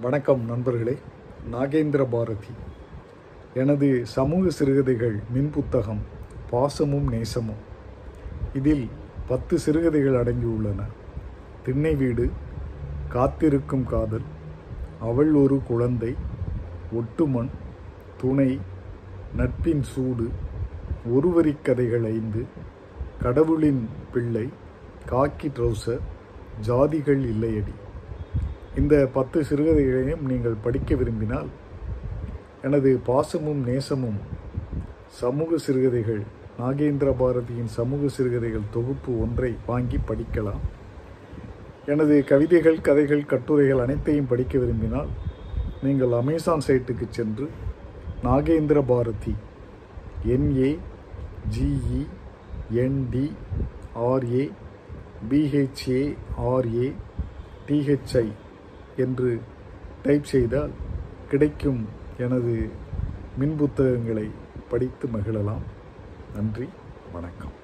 வணக்கம் நண்பர்களே நாகேந்திர பாரதி. எனது சமூக சிறுகதைகள் மின் புத்தகம் பாசமும் நேசமும். இதில் பத்து சிறுகதைகள் அடங்கியுள்ளன. திண்ணை வீடு காத்திருக்கும் காதல் அவள் ஒரு குழந்தை ஒட்டுமண் துணை நட்பின் சூடு ஒருவரி கதைகள் ஐந்து கடவுளின் பிள்ளை காக்கி ட்ரௌசர் ஜாதிகள் இல்லையடி. இந்த பத்து சிறுகதைகளையும் நீங்கள் படிக்க விரும்பினால் எனது பாசமும் நேசமும் சமூக சிறுகதைகள் நாகேந்திர பாரதியின் சமூக சிறுகதைகள் தொகுப்பு ஒன்றை வாங்கி படிக்கலாம். எனது கவிதைகள் கதைகள் கட்டுரைகள் அனைத்தையும் படிக்க விரும்பினால் நீங்கள் அமேசான் சைட்டுக்கு சென்று Nagendra Bharathi N A G E N D R A B H A R A T H I என்று டைப் செய்தால் கிடைக்கும் எனது மின் புத்தகங்களை படித்து மகிழலாம். நன்றி வணக்கம்.